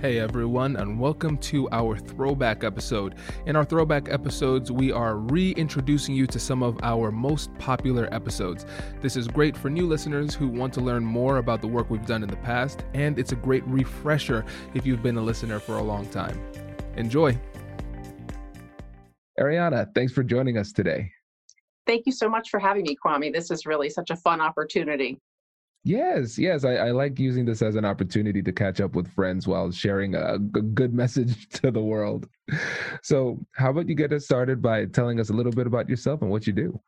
Hey everyone, and welcome to our throwback episode. In our throwback episodes, we are reintroducing you to some of our most popular episodes. This is great for new listeners who want to learn more about the work we've done in the past, and it's a great refresher if you've been a listener for a long time. Enjoy. Ariana, thanks for joining us today. Thank you so much for having me, Kwame. This is really such a fun opportunity. Yes, yes. I, I, like using this as an opportunity to catch up with friends while sharing a, good message to the world. So, how about you get us started by telling us a little bit about yourself and what you do?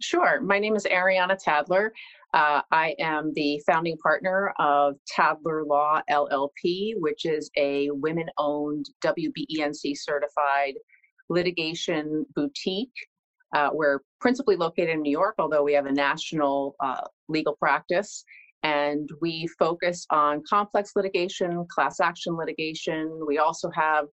Sure. My name is Ariana Tadler. Uh, I am the founding partner of Tadler Law LLP, which is a women owned WBENC certified litigation boutique. Uh, we're principally located in New York, although we have a national uh, legal practice. And we focus on complex litigation, class action litigation. We also have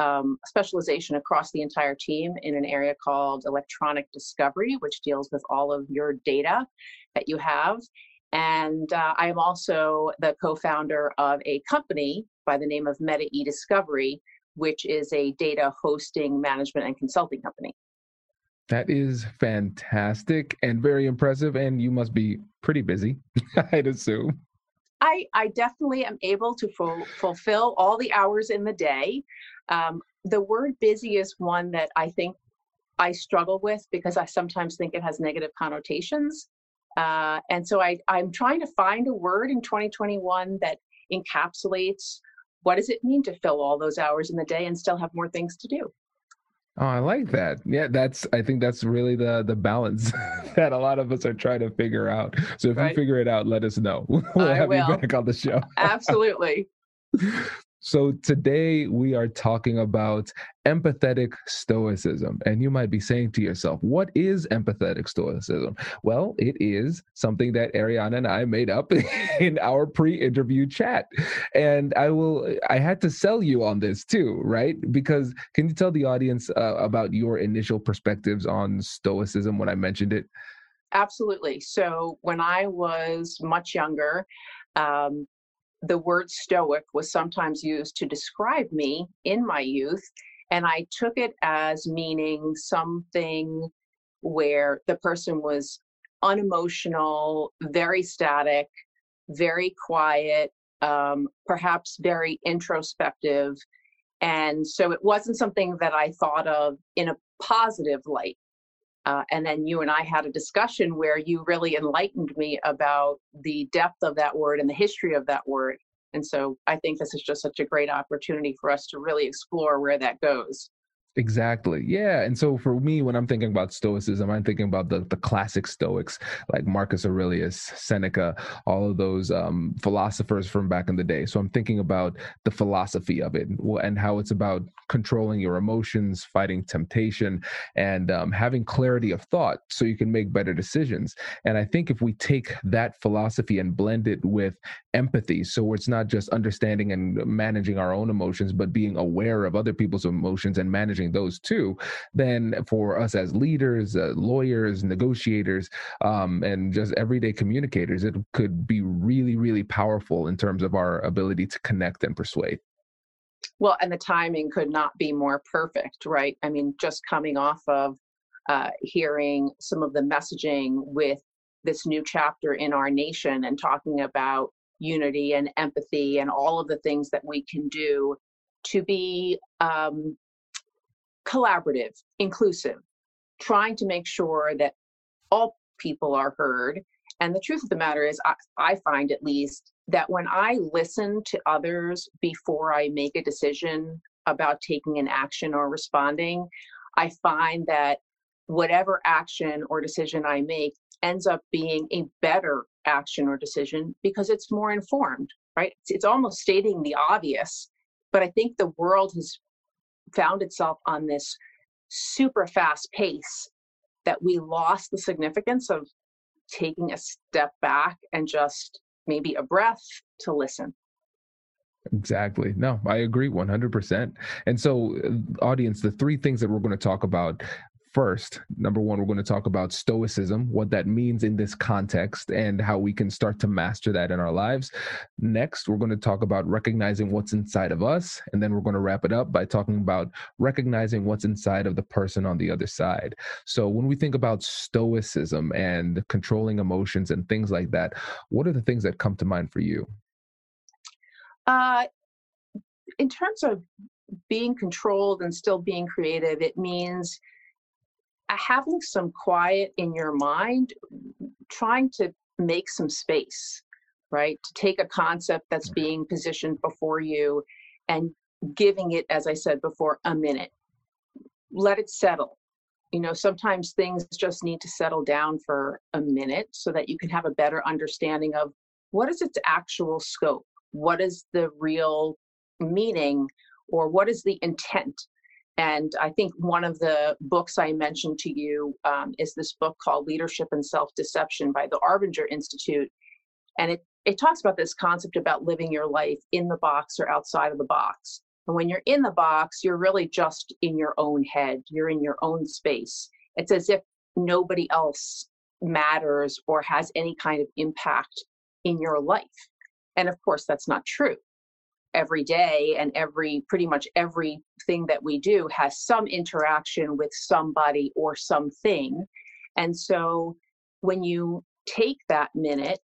um, specialization across the entire team in an area called electronic discovery, which deals with all of your data that you have. And uh, I am also the co founder of a company by the name of Meta E Discovery, which is a data hosting management and consulting company. That is fantastic and very impressive. And you must be pretty busy, I'd assume. I, I definitely am able to ful- fulfill all the hours in the day. Um, the word busy is one that I think I struggle with because I sometimes think it has negative connotations. Uh, and so I, I'm trying to find a word in 2021 that encapsulates what does it mean to fill all those hours in the day and still have more things to do. Oh, I like that. Yeah, that's I think that's really the the balance that a lot of us are trying to figure out. So if right. you figure it out, let us know. We'll I have will. you back on the show. Absolutely. So today we are talking about empathetic stoicism. And you might be saying to yourself, what is empathetic stoicism? Well, it is something that Ariana and I made up in our pre-interview chat. And I will I had to sell you on this too, right? Because can you tell the audience uh, about your initial perspectives on stoicism when I mentioned it? Absolutely. So when I was much younger, um, the word stoic was sometimes used to describe me in my youth. And I took it as meaning something where the person was unemotional, very static, very quiet, um, perhaps very introspective. And so it wasn't something that I thought of in a positive light. Uh, and then you and I had a discussion where you really enlightened me about the depth of that word and the history of that word. And so I think this is just such a great opportunity for us to really explore where that goes. Exactly. Yeah. And so for me, when I'm thinking about Stoicism, I'm thinking about the, the classic Stoics like Marcus Aurelius, Seneca, all of those um, philosophers from back in the day. So I'm thinking about the philosophy of it and how it's about controlling your emotions, fighting temptation, and um, having clarity of thought so you can make better decisions. And I think if we take that philosophy and blend it with empathy, so it's not just understanding and managing our own emotions, but being aware of other people's emotions and managing those two, then for us as leaders, uh, lawyers, negotiators, um, and just everyday communicators, it could be really, really powerful in terms of our ability to connect and persuade. Well, and the timing could not be more perfect, right? I mean, just coming off of uh, hearing some of the messaging with this new chapter in our nation and talking about unity and empathy and all of the things that we can do to be um, collaborative, inclusive, trying to make sure that all people are heard. And the truth of the matter is, I, I, find at least that when I listen to others before I make a decision about taking an action or responding, I find that whatever action or decision I make ends up being a better action or decision because it's more informed, right? It's, it's almost stating the obvious, but I think the world has found itself on this super fast pace that we lost the significance of taking a step back and just maybe a breath to listen. Exactly. No, I agree 100%. And so, uh, audience, the three things that we're going to talk about first, number one, we're going to talk about Stoicism, what that means in this context, and how we can start to master that in our lives. Next, we're going to talk about recognizing what's inside of us. And then we're going to wrap it up by talking about recognizing what's inside of the person on the other side. So, when we think about Stoicism and controlling emotions and things like that, what are the things that come to mind for you? Uh, in terms of being controlled and still being creative, it means having some quiet in your mind, trying to make some space, right? To take a concept that's mm-hmm. being positioned before you and giving it, as I said before, a minute. Let it settle. You know, sometimes things just need to settle down for a minute so that you can have a better understanding of what is its actual scope? What is the real meaning or what is the intent and I think one of the books I mentioned to you um, is this book called Leadership and Self Deception by the Arbinger Institute. And it, it talks about this concept about living your life in the box or outside of the box. And when you're in the box, you're really just in your own head, you're in your own space. It's as if nobody else matters or has any kind of impact in your life. And of course, that's not true every day and every pretty much everything that we do has some interaction with somebody or something. And so when you take that minute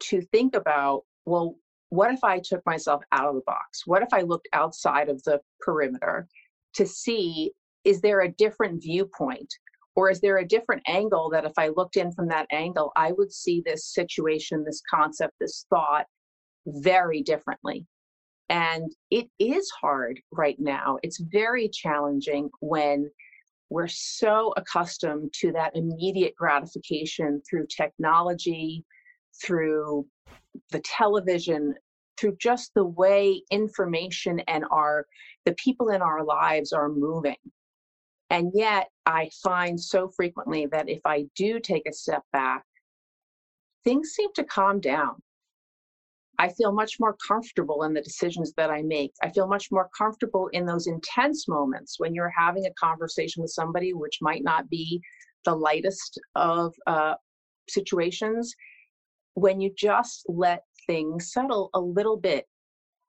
to think about well what if i took myself out of the box? What if i looked outside of the perimeter to see is there a different viewpoint? Or is there a different angle that if i looked in from that angle i would see this situation this concept this thought very differently and it is hard right now. It's very challenging when we're so accustomed to that immediate gratification through technology, through the television, through just the way information and our the people in our lives are moving. And yet I find so frequently that if I do take a step back, things seem to calm down. I feel much more comfortable in the decisions that I make. I feel much more comfortable in those intense moments when you're having a conversation with somebody, which might not be the lightest of uh, situations. When you just let things settle a little bit,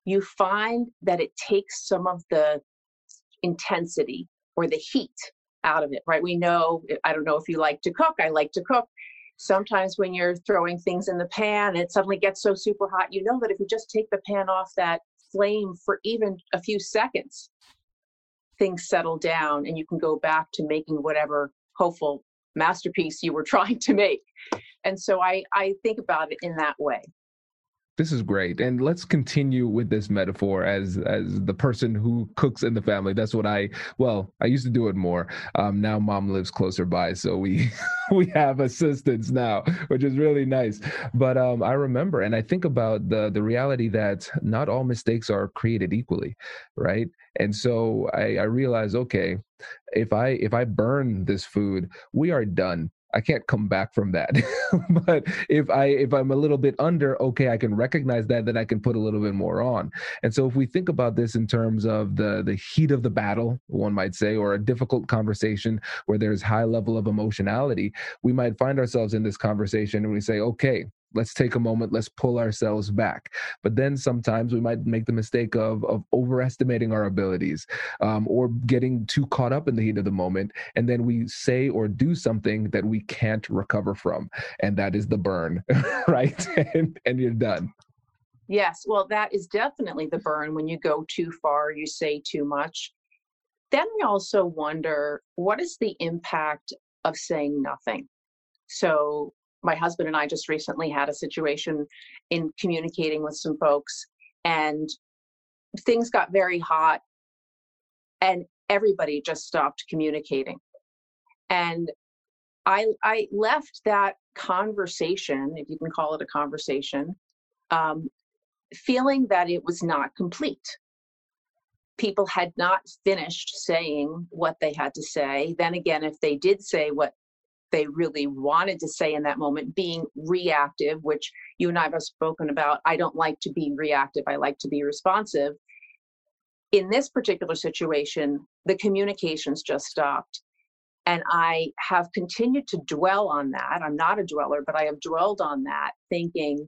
you find that it takes some of the intensity or the heat out of it, right? We know, I don't know if you like to cook, I like to cook sometimes when you're throwing things in the pan it suddenly gets so super hot you know that if you just take the pan off that flame for even a few seconds things settle down and you can go back to making whatever hopeful masterpiece you were trying to make. And so i i think about it in that way this is great and let's continue with this metaphor as as the person who cooks in the family. That's what i well i used to do it more. Um, now mom lives closer by so we we have assistance now which is really nice. But um, i remember and i think about the the reality that not all mistakes are created equally right? And so i i realized okay if i if i burn this food we are done I can't come back from that. but if I if I'm a little bit under, okay, I can recognize that, then I can put a little bit more on. And so if we think about this in terms of the the heat of the battle, one might say, or a difficult conversation where there's high level of emotionality, we might find ourselves in this conversation and we say, okay, let's take a moment let's pull ourselves back. But then sometimes we might make the mistake of of overestimating our abilities um, or getting too caught up in the heat of the moment and then we say or do something that we can't recover from and that is the burn right? And, and you're done. Yes well that is definitely the burn when you go too far you say too much. Then we also wonder what is the impact of saying nothing? So my husband and I just recently had a situation in communicating with some folks, and things got very hot, and everybody just stopped communicating. And I I left that conversation, if you can call it a conversation, um, feeling that it was not complete. People had not finished saying what they had to say. Then again, if they did say what they really wanted to say in that moment, being reactive, which you and I have spoken about. I don't like to be reactive, I like to be responsive. In this particular situation, the communications just stopped. And I have continued to dwell on that. I'm not a dweller, but I have dwelled on that, thinking.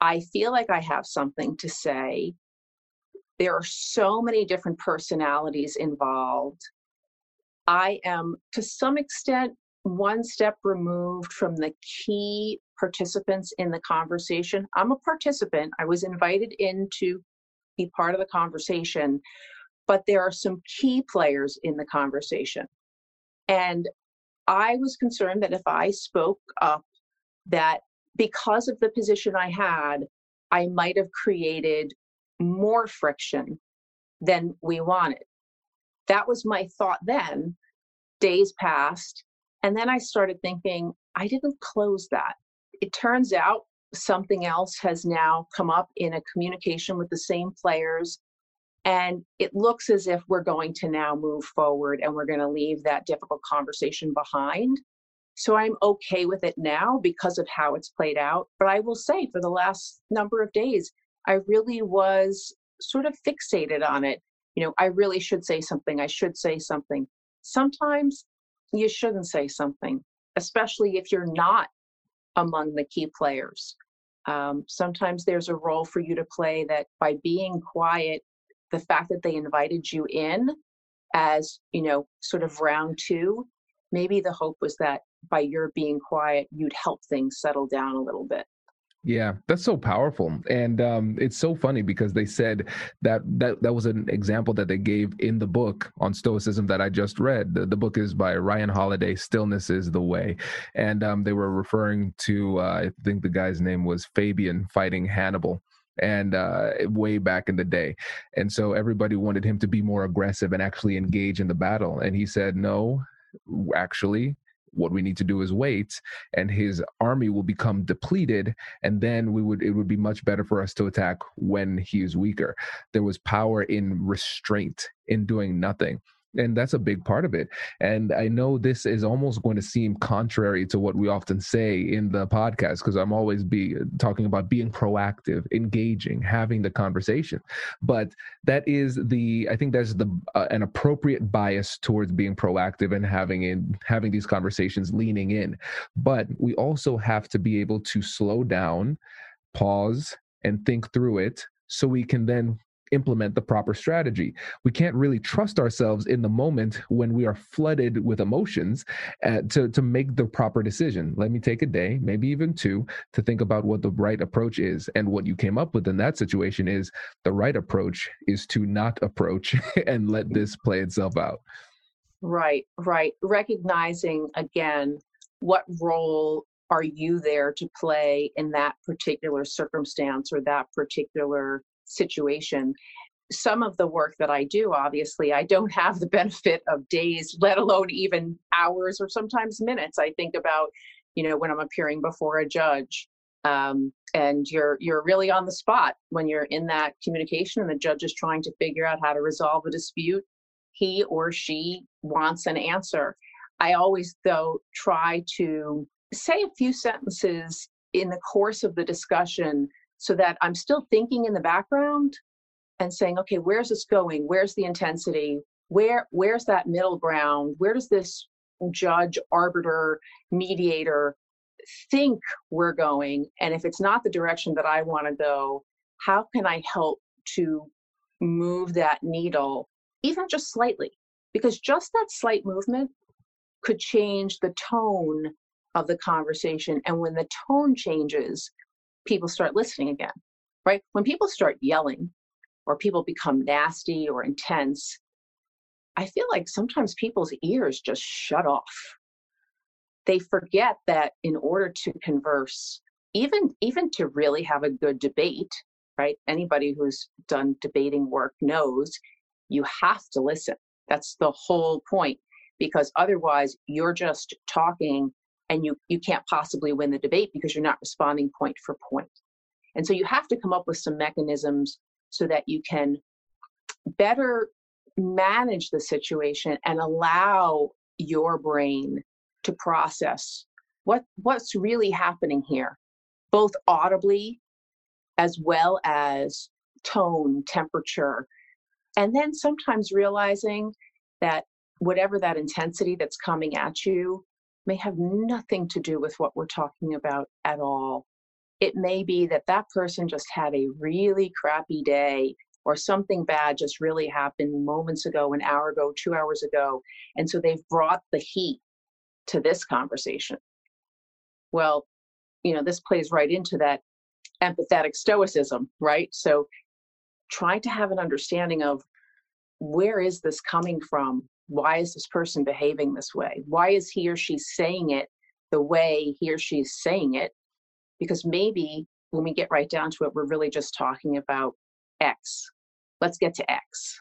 I feel like I have something to say there are so many different personalities involved. I am, to some extent, one step removed from the key participants in the conversation. I'm a participant. I was invited in to be part of the conversation, but there are some key players in the conversation. And I was concerned that if I spoke up, that because of the position I had, I might have created more friction than we wanted. That was my thought then. Days passed. And then I started thinking, I didn't close that. It turns out something else has now come up in a communication with the same players. And it looks as if we're going to now move forward and we're going to leave that difficult conversation behind. So I'm okay with it now because of how it's played out. But I will say, for the last number of days, I really was sort of fixated on it. You know, I really should say something. I should say something. Sometimes you shouldn't say something, especially if you're not among the key players. Um, sometimes there's a role for you to play that by being quiet, the fact that they invited you in as, you know, sort of round two, maybe the hope was that by your being quiet, you'd help things settle down a little bit. Yeah, that's so powerful, and um, it's so funny because they said that that that was an example that they gave in the book on Stoicism that I just read. The, the book is by Ryan Holiday. Stillness is the way, and um, they were referring to uh, I think the guy's name was Fabian fighting Hannibal and uh, way back in the day. And so everybody wanted him to be more aggressive and actually engage in the battle. And he said, no, actually, what we need to do is wait and his army will become depleted and then we would it would be much better for us to attack when he is weaker. There was power in restraint in doing nothing and that's a big part of it. And i know this is almost going to seem contrary to what we often say in the podcast because i'm always be talking about being proactive engaging having the conversation. But that is the i think that's the uh, an appropriate bias towards being proactive and having in having these conversations leaning in. But we also have to be able to slow down pause and think through it so we can then implement the proper strategy. We can't really trust ourselves in the moment when we are flooded with emotions uh, to, to make the proper decision. Let me take a day, maybe even two, to think about what the right approach is. And what you came up with in that situation is the right approach is to not approach and let this play itself out. Right, right. Recognizing again what role are you there to play in that particular circumstance or that particular situation some of the work that I do, obviously, I don't have the benefit of days, let alone even hours or sometimes minutes. I think about, you know, when I'm appearing before a judge, um, and you're you're really on the spot when you're in that communication, and the judge is trying to figure out how to resolve a dispute. He or she wants an answer. I always, though, try to say a few sentences in the course of the discussion so that I'm still thinking in the background and saying, okay, where's this going? Where's the intensity? Where where's that middle ground? Where does this judge, arbiter, mediator think we're going and if it's not the direction that i want to go how can i help to move that needle even just slightly because just that slight movement could change the tone of the conversation and when the tone changes people start listening again right? When people start yelling or people become nasty or intense i feel like sometimes people's ears just shut off. They forget that in order to converse even even to really have a good debate right? Anybody who's done debating work knows you have to listen. That's the whole point because otherwise you're just talking and you you can't possibly win the debate because you're not responding point for point. And so you have to come up with some mechanisms so that you can better manage the situation and allow your brain to process what what's really happening here both audibly as well as tone temperature and then sometimes realizing that whatever that intensity that's coming at you may have nothing to do with what we're talking about at all it may be that that person just had a really crappy day or something bad just really happened moments ago an hour ago two hours ago and so they've brought the heat to this conversation. Well, you know, this plays right into that empathetic stoicism, right? So trying to have an understanding of where is this coming from? Why is this person behaving this way? Why is he or she saying it the way he or she's saying it? Because maybe when we get right down to it, we're really just talking about X. Let's get to X.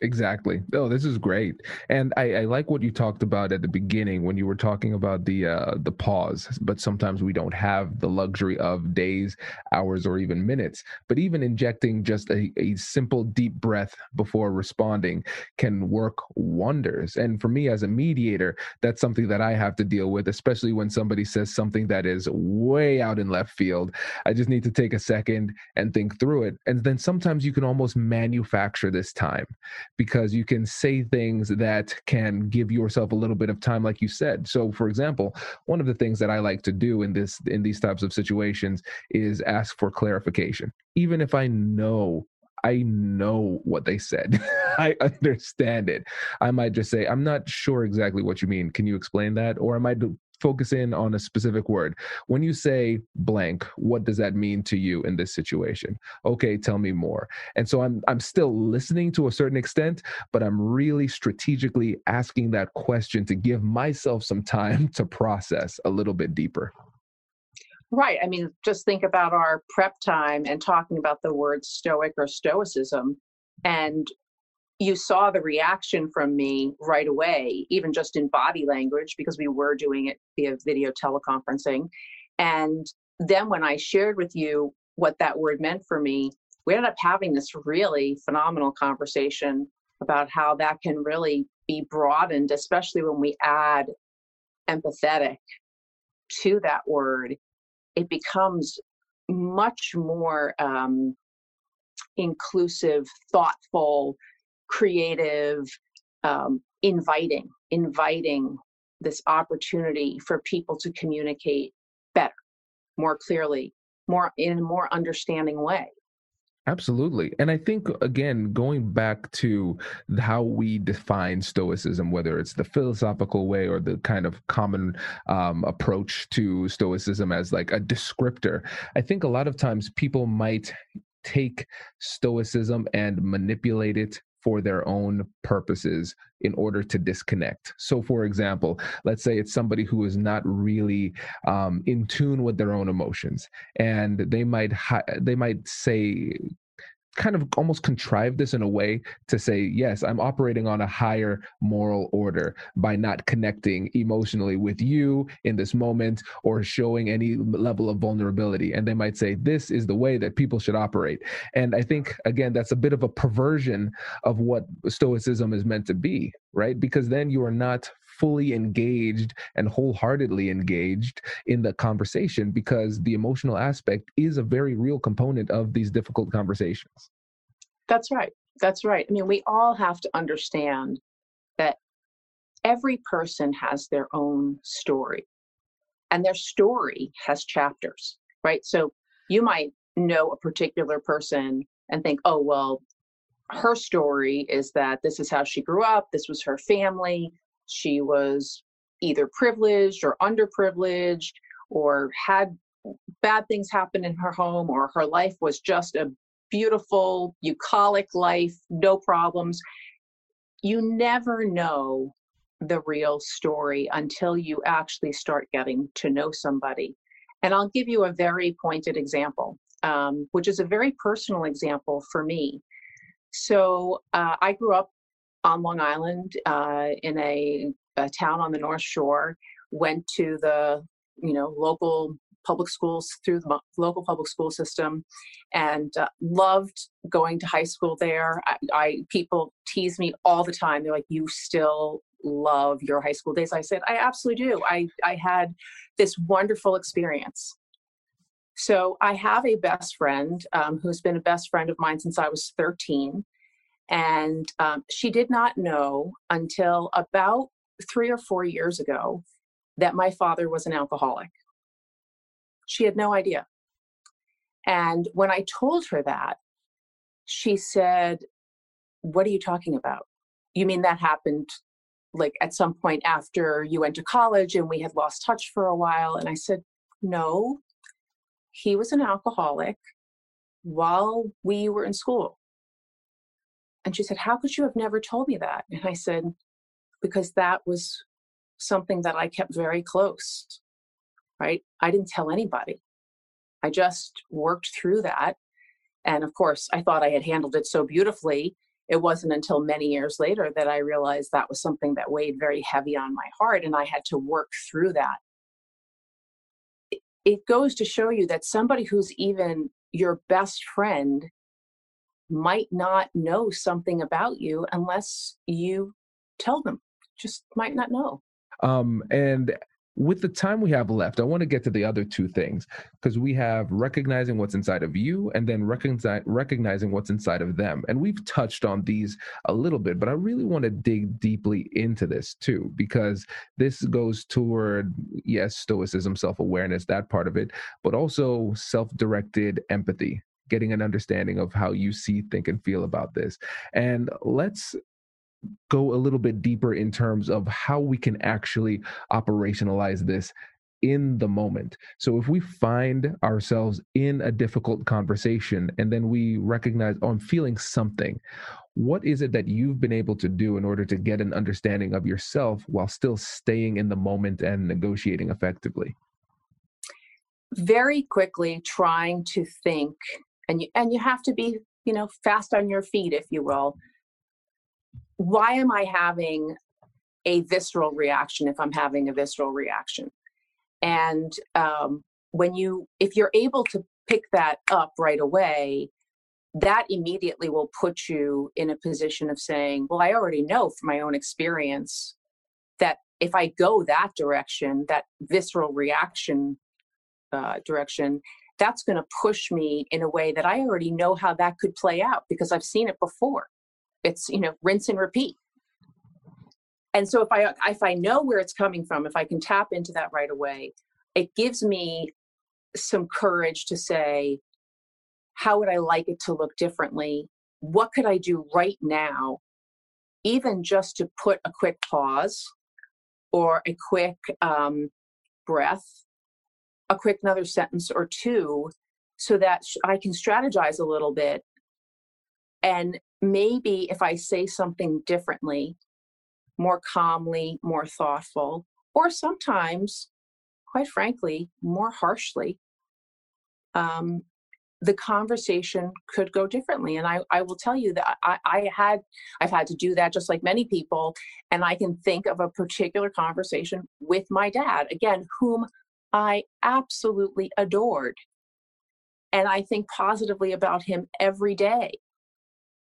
Exactly. Oh, this is great, and I, I, like what you talked about at the beginning when you were talking about the uh, the pause. But sometimes we don't have the luxury of days, hours, or even minutes. But even injecting just a, a simple deep breath before responding can work wonders. And for me as a mediator, that's something that I have to deal with, especially when somebody says something that is way out in left field. I just need to take a second and think through it, and then sometimes you can almost manufacture this time because you can say things that can give yourself a little bit of time like you said so for example one of the things that i like to do in this in these types of situations is ask for clarification even if i know I know what they said. I understand it. I might just say, I'm not sure exactly what you mean. Can you explain that? Or I might focus in on a specific word. When you say blank, what does that mean to you in this situation? Okay, tell me more. And so I'm I'm still listening to a certain extent, but I'm really strategically asking that question to give myself some time to process a little bit deeper. Right. I mean, just think about our prep time and talking about the word stoic or stoicism. And you saw the reaction from me right away, even just in body language, because we were doing it via video teleconferencing. And then when I shared with you what that word meant for me, we ended up having this really phenomenal conversation about how that can really be broadened, especially when we add empathetic to that word. It becomes much more um, inclusive, thoughtful, creative, um, inviting, inviting this opportunity for people to communicate better, more clearly, more in a more understanding way. Absolutely. And I think, again, going back to how we define Stoicism, whether it's the philosophical way or the kind of common um, approach to Stoicism as like a descriptor, I think a lot of times people might take Stoicism and manipulate it for their own purposes in order to disconnect. So, for example, let's say it's somebody who is not really um, in tune with their own emotions, and they might they might say kind of almost contrive this in a way to say, yes, I'm operating on a higher moral order by not connecting emotionally with you in this moment or showing any level of vulnerability. And they might say, this is the way that people should operate. And I think, again, that's a bit of a perversion of what Stoicism is meant to be, right? Because then you are not fully engaged and wholeheartedly engaged in the conversation because the emotional aspect is a very real component of these difficult conversations. That's right. That's right. I mean, we all have to understand that every person has their own story. and their story has chapters, right? So you might know a particular person and think, oh, well, her story is that this is how she grew up, this was her family, she was either privileged or underprivileged or had bad things happen in her home or her life was just a beautiful bucolic life no problems. You never know the real story until you actually start getting to know somebody. And i'll give you a very pointed example um, which is a very personal example for me. So uh, i grew up on long island uh, in a a town on the North Shore, went to the you know local public schools through the local public school system and uh, loved going to high school there. I, I, people tease me all the time. They're like you still love your high school days. I said i absolutely do. I i had this wonderful experience. So i have a best friend um, who's been a best friend of mine since i was 13 and um, she did not know until about three or four years ago that my father was an alcoholic. She had no idea. And when I told her that, she said, What are you talking about? You mean that happened like at some point after you went to college and we had lost touch for a while? And I said, No, he was an alcoholic while we were in school. And she said, How could you have never told me that? And I mm-hmm. said, because that was something that I kept very close, right? I didn't tell anybody. I just worked through that. And of course, I thought I had handled it so beautifully. It wasn't until many years later that I realized that was something that weighed very heavy on my heart, and I had to work through that. It goes to show you that somebody who's even your best friend might not know something about you unless you tell them just might not know. Um, and with the time we have left, I want to get to the other two things because we have recognizing what's inside of you and then recognize, recognizing what's inside of them. And we've touched on these a little bit, but I really want to dig deeply into this too because this goes toward, yes, stoicism, self awareness, that part of it, but also self directed empathy getting an understanding of how you see, think, and feel about this. And let's go a little bit deeper in terms of how we can actually operationalize this in the moment. So if we find ourselves in a difficult conversation and then we recognize, oh, I'm feeling something, what is it that you've been able to do in order to get an understanding of yourself while still staying in the moment and negotiating effectively? Very quickly trying to think and you and you have to be, you know, fast on your feet if you will why am I having a visceral reaction if I'm having a visceral reaction? And um, when you, if you're able to pick that up right away, that immediately will put you in a position of saying, well, I already know from my own experience that if I go that direction, that visceral reaction uh, direction, that's going to push me in a way that I already know how that could play out because I've seen it before. It's you know rinse and repeat. And so if i if i know where it's coming from if i can tap into that right away it gives me some courage to say how would i like it to look differently? What could i do right now? Even just to put a quick pause or a quick um, breath a quick another sentence or two so that i can strategize a little bit and maybe if I say something differently, more calmly, more thoughtful, or sometimes, quite frankly, more harshly, um, the conversation could go differently. And I, I will tell you that I, I had I've had to do that just like many people. And I can think of a particular conversation with my dad, again, whom I absolutely adored. And I think positively about him every day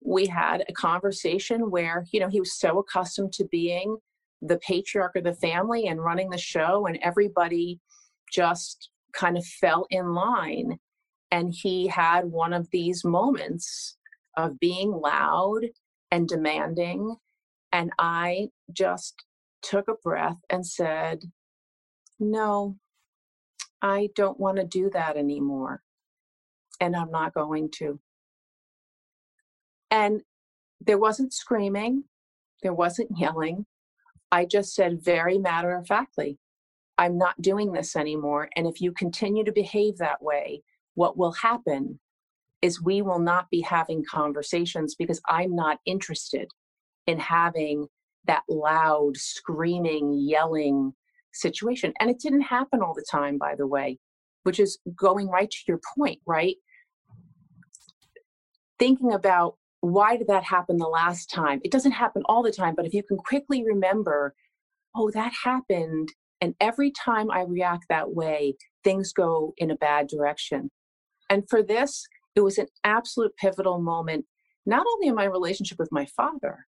we had a conversation where, you know, he was so accustomed to being the patriarch of the family and running the show, and everybody just kind of fell in line. And he had one of these moments of being loud and demanding. And I just took a breath and said, No, I don't want to do that anymore. And I'm not going to. And there wasn't screaming, there wasn't yelling. I just said very matter of factly, I'm not doing this anymore. And if you continue to behave that way, what will happen is we will not be having conversations because I'm not interested in having that loud, screaming, yelling situation. And it didn't happen all the time, by the way, which is going right to your point, right? Thinking about why did that happen the last time? It doesn't happen all the time, but if you can quickly remember, oh, that happened. And every time I react that way, things go in a bad direction. And for this, it was an absolute pivotal moment, not only in my relationship with my father,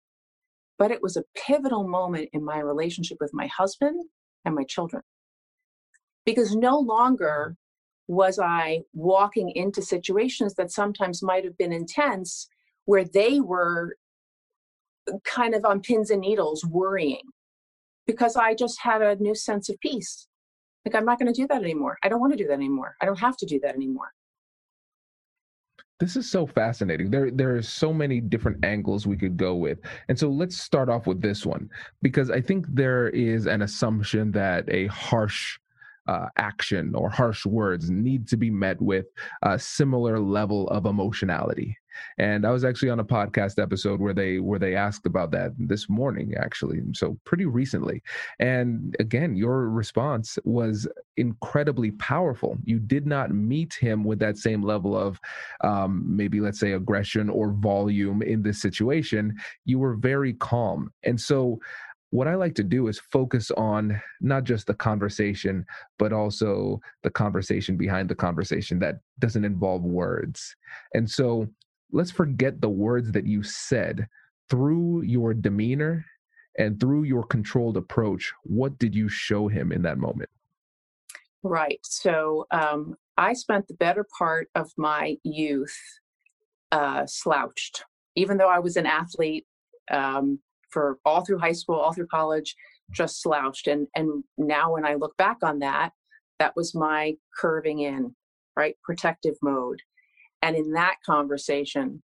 but it was a pivotal moment in my relationship with my husband and my children. Because no longer was I walking into situations that sometimes might have been intense where they were kind of on pins and needles worrying because I just had a new sense of peace. Like, I'm not going to do that anymore. I don't want to do that anymore. I don't have to do that anymore. This is so fascinating. There, there are so many different angles we could go with. And so let's start off with this one because I think there is an assumption that a harsh uh, action or harsh words need to be met with a similar level of emotionality. And I was actually on a podcast episode where they where they asked about that this morning, actually, so pretty recently. And again, your response was incredibly powerful. You did not meet him with that same level of um, maybe let's say aggression or volume in this situation. You were very calm, and so what I like to do is focus on not just the conversation, but also the conversation behind the conversation that doesn't involve words. And so let's forget the words that you said through your demeanor and through your controlled approach. What did you show him in that moment? Right. So um, I spent the better part of my youth uh, slouched. Even though I was an athlete, um, for all through high school, all through college, just slouched. And and now when I look back on that, that was my curving in, right? Protective mode. And in that conversation,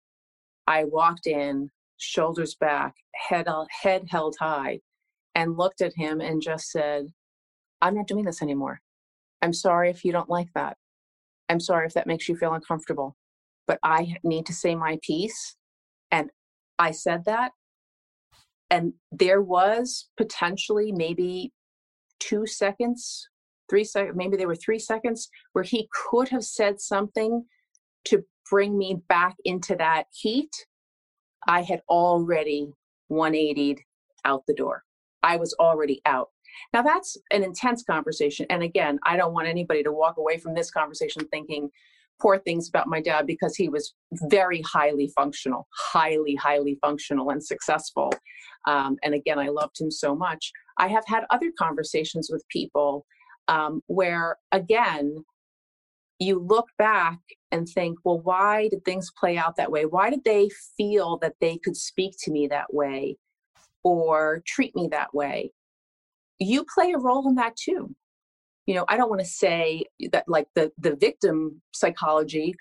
I walked in, shoulders back, head head held high, and looked at him and just said, "I'm not doing this anymore. I'm sorry if you don't like that. I'm sorry if that makes you feel uncomfortable, but I need to say my piece." And I said that and there was potentially maybe two seconds three seconds maybe there were three seconds where he could have said something to bring me back into that heat i had already 180'd out the door i was already out now that's an intense conversation and again i don't want anybody to walk away from this conversation thinking poor things about my dad because he was very highly functional, highly, highly functional and successful. Um, and again, I loved him so much. I have had other conversations with people um, where, again, you look back and think, well, why did things play out that way? Why did they feel that they could speak to me that way or treat me that way? You play a role in that too you know i don't want to say that like the the victim psychology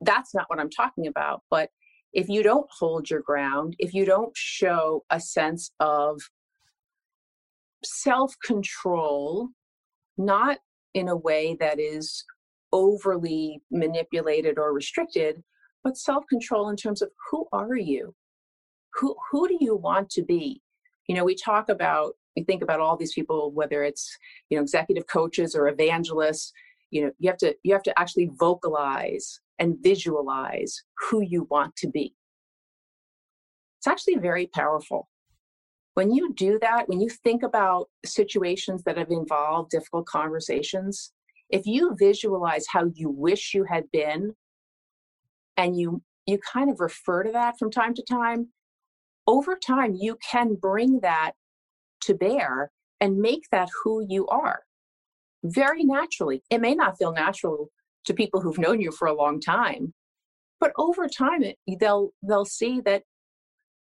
that's not what i'm talking about but if you don't hold your ground if you don't show a sense of self control not in a way that is overly manipulated or restricted but self control in terms of who are you? Who who do you want to be? You know we talk about we think about all these people whether it's you know executive coaches or evangelists you know you have to you have to actually vocalize and visualize who you want to be. It's actually very powerful. When you do that when you think about situations that have involved difficult conversations if you visualize how you wish you had been and you you kind of refer to that from time to time over time you can bring that to bear and make that who you are very naturally. It may not feel natural to people who've known you for a long time, but over time it, they'll they'll see that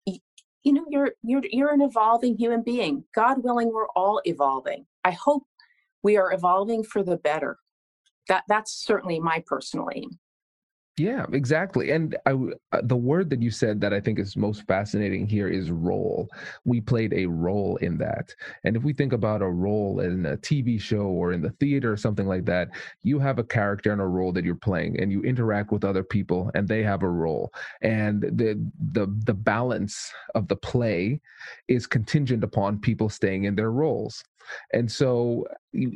you know you're you're you're an evolving human being. God willing, we're all evolving. I hope we are evolving for the better. That that's certainly my personal aim. Yeah, exactly. And I, uh, the word that you said that I think is most fascinating here is role. We played a role in that. And if we think about a role in a TV show or in the theater or something like that, you have a character and a role that you're playing and you interact with other people and they have a role. And the the the balance of the play is contingent upon people staying in their roles. And so,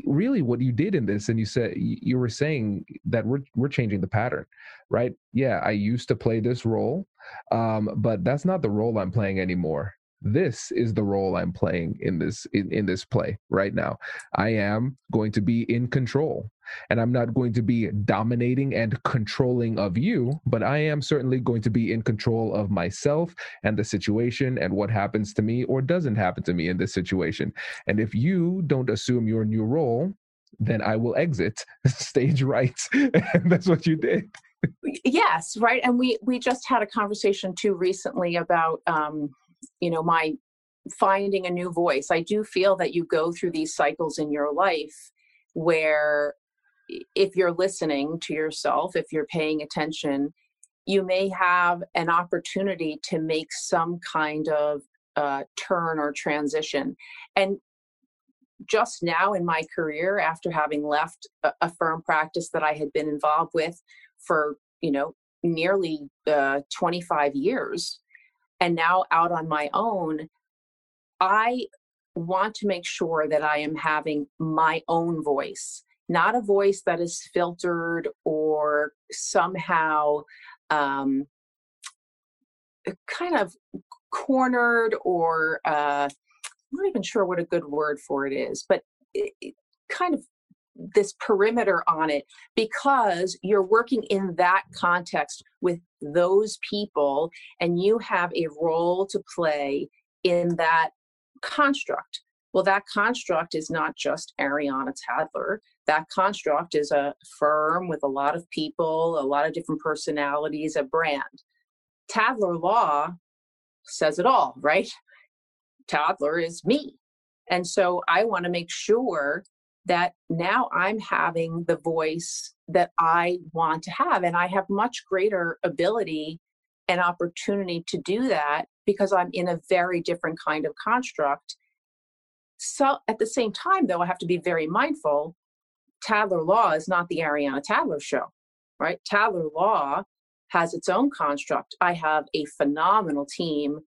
really, what you did in this, and you said you were saying that we're we're changing the pattern, right? Yeah, I used to play this role, um, but that's not the role I'm playing anymore. This is the role i'm playing in this in, in this play right now. I am going to be in control and i'm not going to be dominating and controlling of you but i am certainly going to be in control of myself and the situation and what happens to me or doesn't happen to me in this situation. And if you don't assume your new role then i will exit stage right. And that's what you did. Yes right and we we just had a conversation too recently about um you know my finding a new voice. I do feel that you go through these cycles in your life where if you're listening to yourself if you're paying attention you may have an opportunity to make some kind of uh, turn or transition. And just now in my career after having left a, a firm practice that i had been involved with for you know nearly uh, 25 years and now out on my own, I want to make sure that I am having my own voice, not a voice that is filtered or somehow um, kind of cornered or uh, I'm not even sure what a good word for it is, but it, it kind of this perimeter on it because you're working in that context with those people and you have a role to play in that construct. Well, that construct is not just Ariana Tadler. That construct is a firm with a lot of people, a lot of different personalities, a brand. Tadler Law says it all, right? Tadler is me. And so I want to make sure that now I'm having the voice that I want to have. And I have much greater ability and opportunity to do that because I'm in a very different kind of construct. So at the same time, though, I have to be very mindful. Tadler Law is not the Ariana Tadler show, right? Tadler Law has its own construct. I have a phenomenal team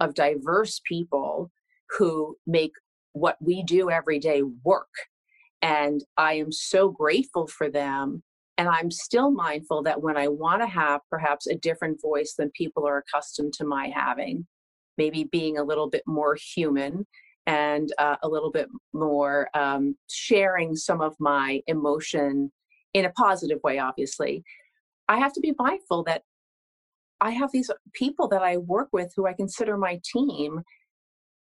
of diverse people who make what we do every day work and I am so grateful for them. And I'm still mindful that when I want to have perhaps a different voice than people are accustomed to my having, maybe being a little bit more human and uh, a little bit more um, sharing some of my emotion in a positive way, obviously, I have to be mindful that I have these people that I work with who I consider my team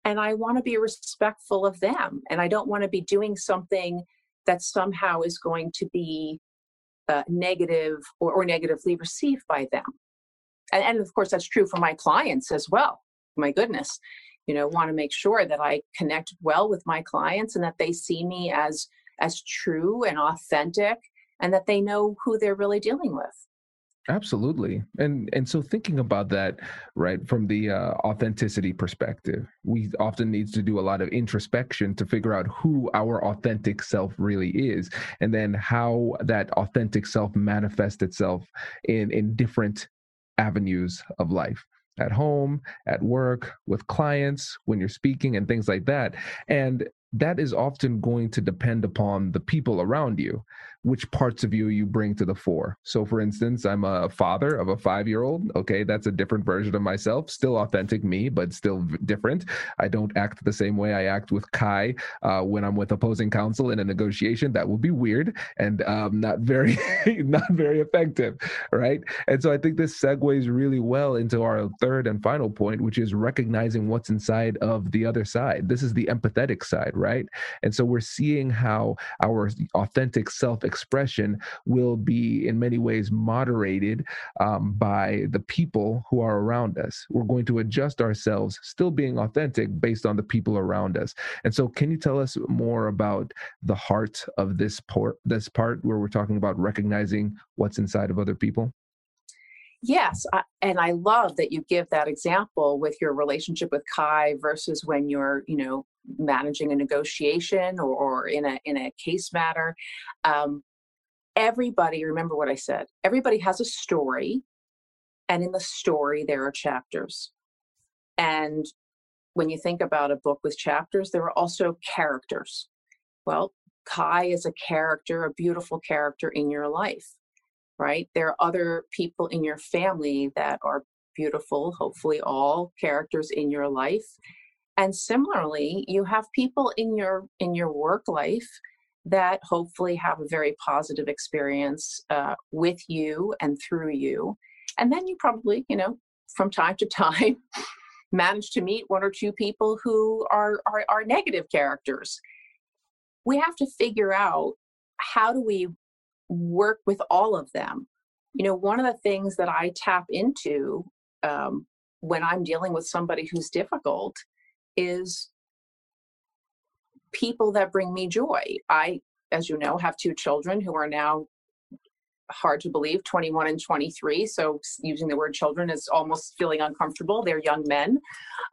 and I want to be respectful of them. And I don't want to be doing something that somehow is going to be uh, negative or, or, negatively received by them. And, and of course, that's true for my clients as well. My goodness, you know, want to make sure that I connect well with my clients and that they see me as as true and authentic, and that they know who they're really dealing with. Absolutely. And and so thinking about that, right, from the uh, authenticity perspective, we often need to do a lot of introspection to figure out who our authentic self really is and then how that authentic self manifests itself in in different avenues of life at home, at work, with clients, when you're speaking and things like that. And that is often going to depend upon the people around you which parts of you you bring to the fore. So, for instance, I'm a father of a five year old. Okay, that's a different version of myself, still authentic me, but still different. I don't act the same way I act with Kai uh, when I'm with opposing counsel in a negotiation. That would be weird and um, not very, not very effective, right? And so, I think this segues really well into our third and final point, which is recognizing what's inside of the other side. This is the empathetic side, right? And so, we're seeing how our authentic self expression will be in many ways moderated um, by the people who are around us. We're going to adjust ourselves, still being authentic based on the people around us. And so, can you tell us more about the heart of this this part where we're talking about recognizing what's inside of other people? Yes, I, and I love that you give that example with your relationship with Kai versus when you're, you know, managing a negotiation or, or in a in a case matter. Um, everybody, remember what I said. Everybody has a story, and in the story there are chapters. And when you think about a book with chapters, there are also characters. Well, Kai is a character, a beautiful character in your life right? There are other people in your family that are beautiful, hopefully all characters in your life. And similarly, you have people in your in your work life that hopefully have a very positive experience uh, with you and through you. And then you probably, you know, from time to time, manage to meet one or two people who are, are, are negative characters. We have to figure out how do we work with all of them. You know, one of the things that I tap into um, when I'm dealing with somebody who's difficult is people that bring me joy. I, as you know, have two children who are now hard to believe 21 and 23 so using the word children is almost feeling uncomfortable they're young men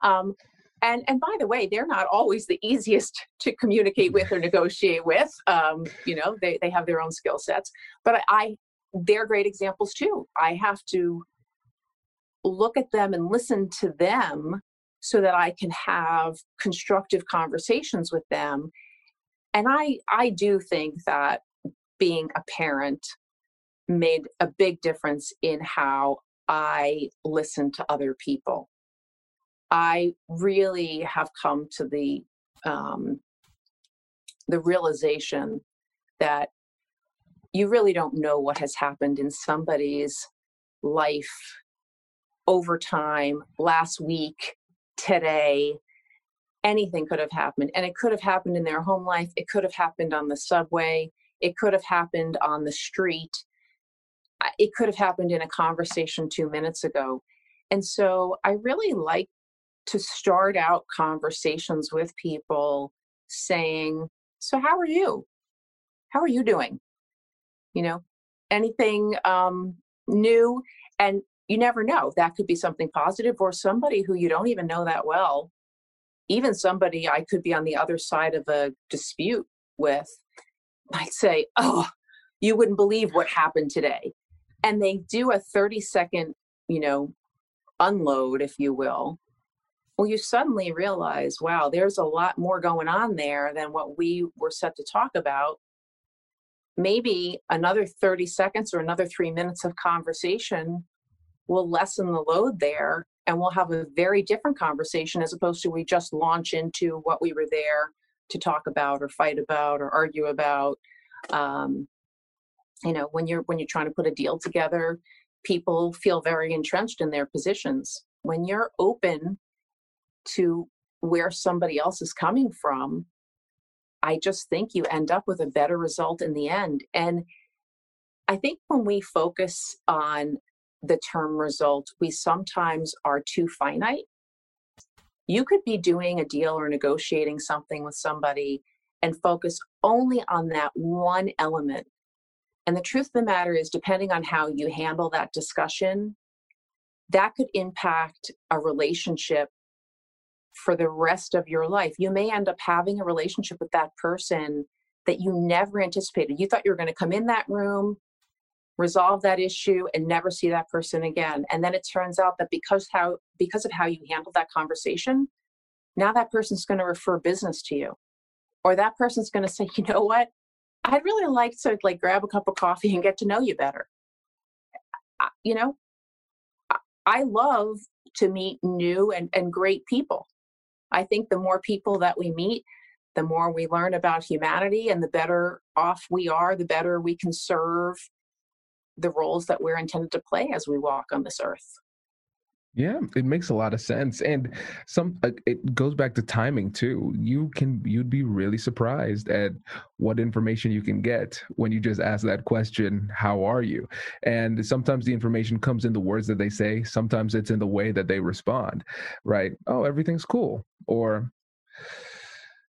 um, and and by the way they're not always the easiest to communicate with or negotiate with um, you know they, they have their own skill sets. But I, I they're great examples too. I have to look at them and listen to them so that i can have constructive conversations with them. And i i do think that being a parent made a big difference in how i listen to other people I really have come to the um, the realization that you really don't know what has happened in somebody's life over time, last week, today. Anything could have happened. And it could have happened in their home life. It could have happened on the subway. It could have happened on the street. It could have happened in a conversation two minutes ago. And so I really like to start out conversations with people saying, So, how are you? How are you doing? You know, anything um, new? And you never know. That could be something positive or somebody who you don't even know that well. Even somebody I could be on the other side of a dispute with might say, Oh, you wouldn't believe what happened today. And they do a 30 second, you know, unload, if you will, well, you suddenly realize, wow, there's a lot more going on there than what we were set to talk about. Maybe another 30 seconds or another three minutes of conversation will lessen the load there and we'll have a very different conversation as opposed to we just launch into what we were there to talk about or fight about or argue about. Um, you know, when you're when you're trying to put a deal together, people feel very entrenched in their positions. When you're open to where somebody else is coming from, I just think you end up with a better result in the end. And I think when we focus on the term result, we sometimes are too finite. You could be doing a deal or negotiating something with somebody and focus only on that one element. And the truth of the matter is, depending on how you handle that discussion, that could impact a relationship for the rest of your life. You may end up having a relationship with that person that you never anticipated. You thought you were going to come in that room, resolve that issue and never see that person again. And then it turns out that because how because of how you handled that conversation, now that person's going to refer business to you. Or that person's going to say, "You know what? I'd really like to like grab a cup of coffee and get to know you better." You know, I love to meet new and, and great people. I think the more people that we meet, the more we learn about humanity and the better off we are, the better we can serve the roles that we're intended to play as we walk on this earth. Yeah, it makes a lot of sense, and some uh, it goes back to timing too. You can you'd be really surprised at what information you can get when you just ask that question, "How are you?" And sometimes the information comes in the words that they say. Sometimes it's in the way that they respond. Right? Oh, everything's cool, or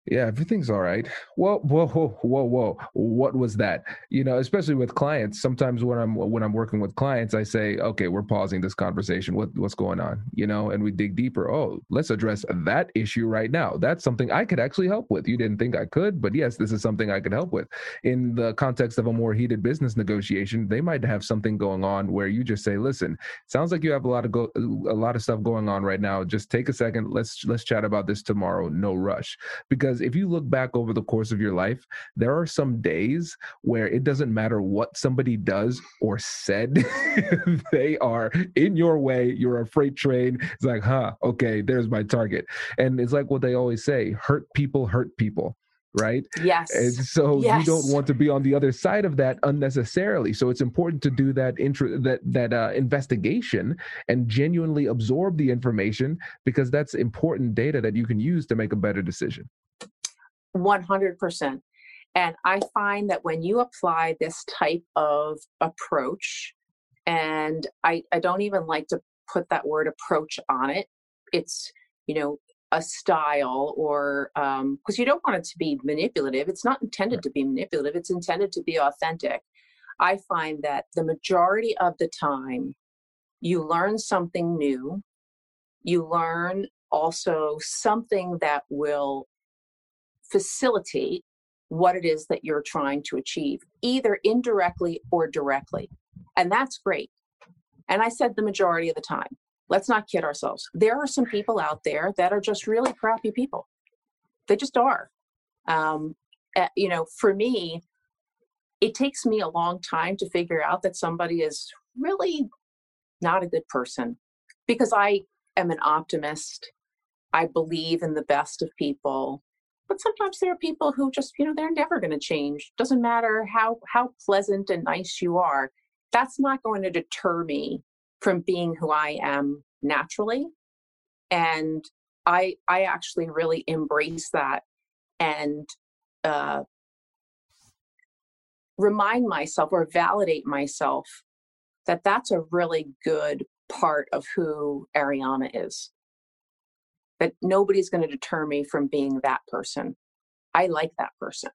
yeah, everything's all right. Whoa, whoa, whoa, whoa, whoa. What was that? You know, especially with clients. Sometimes when I'm when I'm working with clients, I say, okay, we're pausing this conversation. What what's going on? You know, and we dig deeper. Oh, let's address that issue right now. That's something I could actually help with. You didn't think I could, but yes, this is something I could help with. In the context of a more heated business negotiation, they might have something going on where you just say, listen, sounds like you have a lot of go a lot of stuff going on right now. Just take a second. Let's let's chat about this tomorrow. No rush. Because because if you look back over the course of your life, there are some days where it doesn't matter what somebody does or said, they are in your way. You're a freight train. It's like, huh, okay, there's my target. And it's like what they always say hurt people hurt people right? Yes. And so yes. you don't want to be on the other side of that unnecessarily. So it's important to do that intro that that uh, investigation and genuinely absorb the information because that's important data that you can use to make a better decision. 100%. And I find that when you apply this type of approach, and I, I don't even like to put that word approach on it, it's, you know, a style or because um, you don't want it to be manipulative. It's not intended to be manipulative, it's intended to be authentic. I find that the majority of the time, you learn something new. You learn also something that will facilitate what it is that you're trying to achieve, either indirectly or directly. And that's great. And I said the majority of the time, let's not kid ourselves. There are some people out there that are just really crappy people. They just are. Um, uh, you know, for me, it takes me a long time to figure out that somebody is really not a good person because I am an optimist. I believe in the best of people but sometimes there are people who just you know they're never going to change. Doesn't matter how how pleasant and nice you are that's not going to deter me from being who i am naturally. And i i actually really embrace that and uh, remind myself or validate myself that that's a really good part of who ariana is that nobody's going to deter me from being that person. I like that person.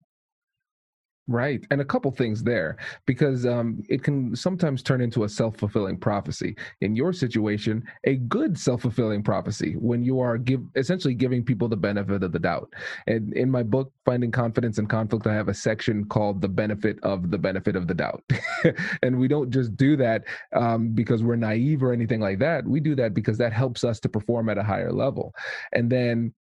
Right. And a couple things there because um, it can sometimes turn into a self fulfilling prophecy. In your situation, a good self fulfilling prophecy when you are give, essentially giving people the benefit of the doubt. And in my book, Finding Confidence in Conflict, I have a section called The Benefit of the Benefit of the Doubt. and we don't just do that um, because we're naive or anything like that. We do that because that helps us to perform at a higher level. And then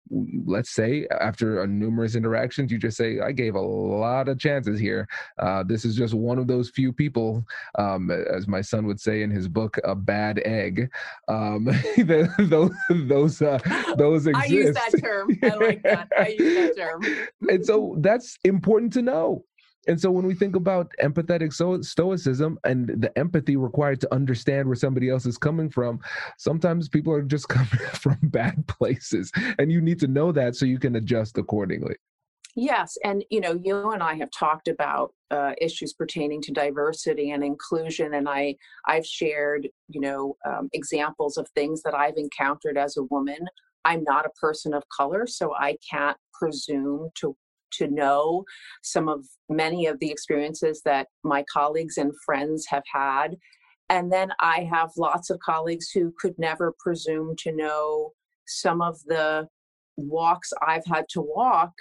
let's say after numerous interactions you just say i gave a lot of chances here uh, this is just one of those few people um, as my son would say in his book a bad egg um, those those uh, those exist. i use that term i like that i use that term and so that's important to know and so when we think about empathetic so- stoicism and the empathy required to understand where somebody else is coming from, sometimes people are just coming from bad places. And you need to know that so you can adjust accordingly. Yes, and you know, you and I have talked about uh, issues pertaining to diversity and inclusion, and I I've shared you know um, examples of things that I've encountered as a woman. I'm not a person of color, so I can't presume to to know some of many of the experiences that my colleagues and friends have had. And then I have lots of colleagues who could never presume to know some of the walks I've had to walk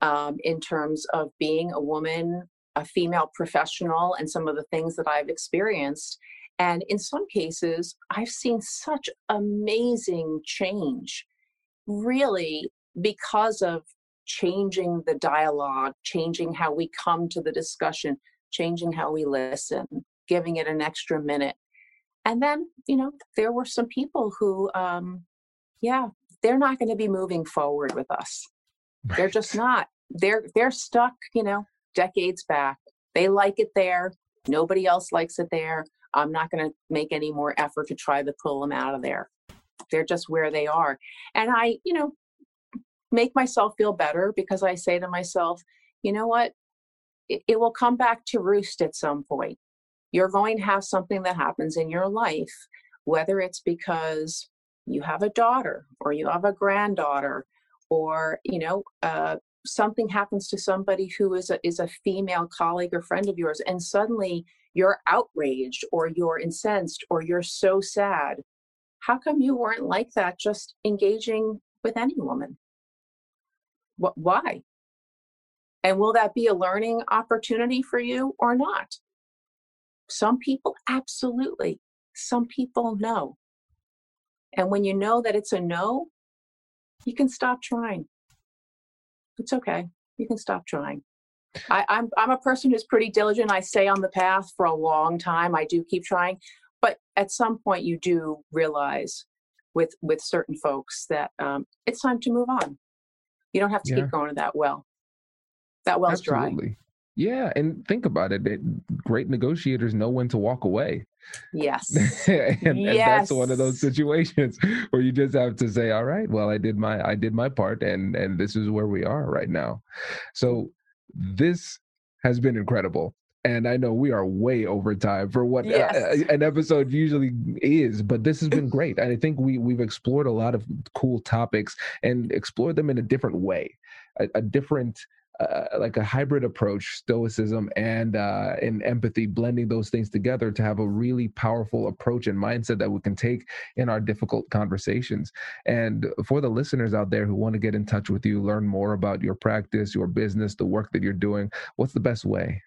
um, in terms of being a woman, a female professional, and some of the things that I've experienced. And in some cases, I've seen such amazing change, really, because of changing the dialogue, changing how we come to the discussion, changing how we listen, giving it an extra minute. And then, you know, there were some people who, um, yeah, they're not going to be moving forward with us. They're just not. They're they're stuck, you know, decades back. They like it there. Nobody else likes it there. I'm not going to make any more effort to try to pull them out of there. they're just where they are and i you know make myself feel better because i say to myself you know what it, it will come back to roost at some point you're going to have something that happens in your life whether it's because you have a daughter or you have a granddaughter or you know uh, something happens to somebody who is a, is a female colleague or friend of yours and suddenly you're outraged or you're incensed or you're so sad how come you weren't like that just engaging with any woman? What why? And will that be a learning opportunity for you or not? Some people absolutely some people no and when you know that it's a no you can stop trying it's okay. You can stop trying. I, I'm I'm a person who's pretty diligent. I stay on the path for a long time. I do keep trying, but at some point you do realize with with certain folks that um, it's time to move on. You don't have to yeah. keep going to that well. That well's Absolutely. dry. Yeah, and think about it. it. Great negotiators know when to walk away. Yes. and, yes. and that's one of those situations where you just have to say, "All right, well, I did my I did my part, and and this is where we are right now." So this has been incredible. And I know we are way over time for what uh, yes. uh, an episode usually is, but this has been great. And I think we we've explored a lot of cool topics and explored them in a different way, a, a different uh, like a hybrid approach, stoicism and uh, and empathy, blending those things together to have a really powerful approach and mindset that we can take in our difficult conversations. And for the listeners out there who want to get in touch with you, learn more about your practice, your business, the work that you're doing, what's the best way?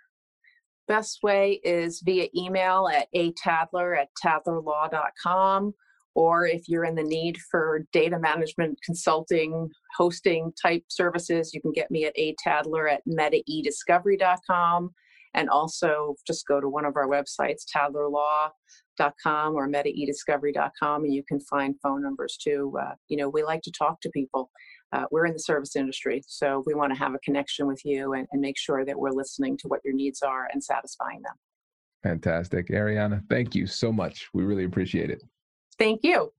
Best way is via email at a tadler at tadlerlaw.com or if you're in the need for data management consulting hosting type services you can get me at a tadler at metaediscovery.com and also just go to one of our websites tadlerlaw.com or metaediscovery.com and you can find phone numbers too. Uh, you know we like to talk to people. Uh, we're in the service industry so we want to have a connection with you and, and make sure that we're listening to what your needs are and satisfying them. Fantastic. Ariana thank you so much. We really appreciate it Thank you.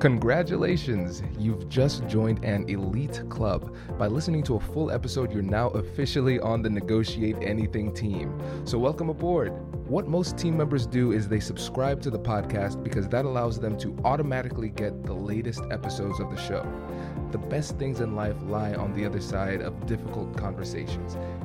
Congratulations! You've just joined an elite club. By listening to a full episode, you're now officially on the Negotiate Anything team. So, welcome aboard. What most team members do is they subscribe to the podcast because that allows them to automatically get the latest episodes of the show. The best things in life lie on the other side of difficult conversations.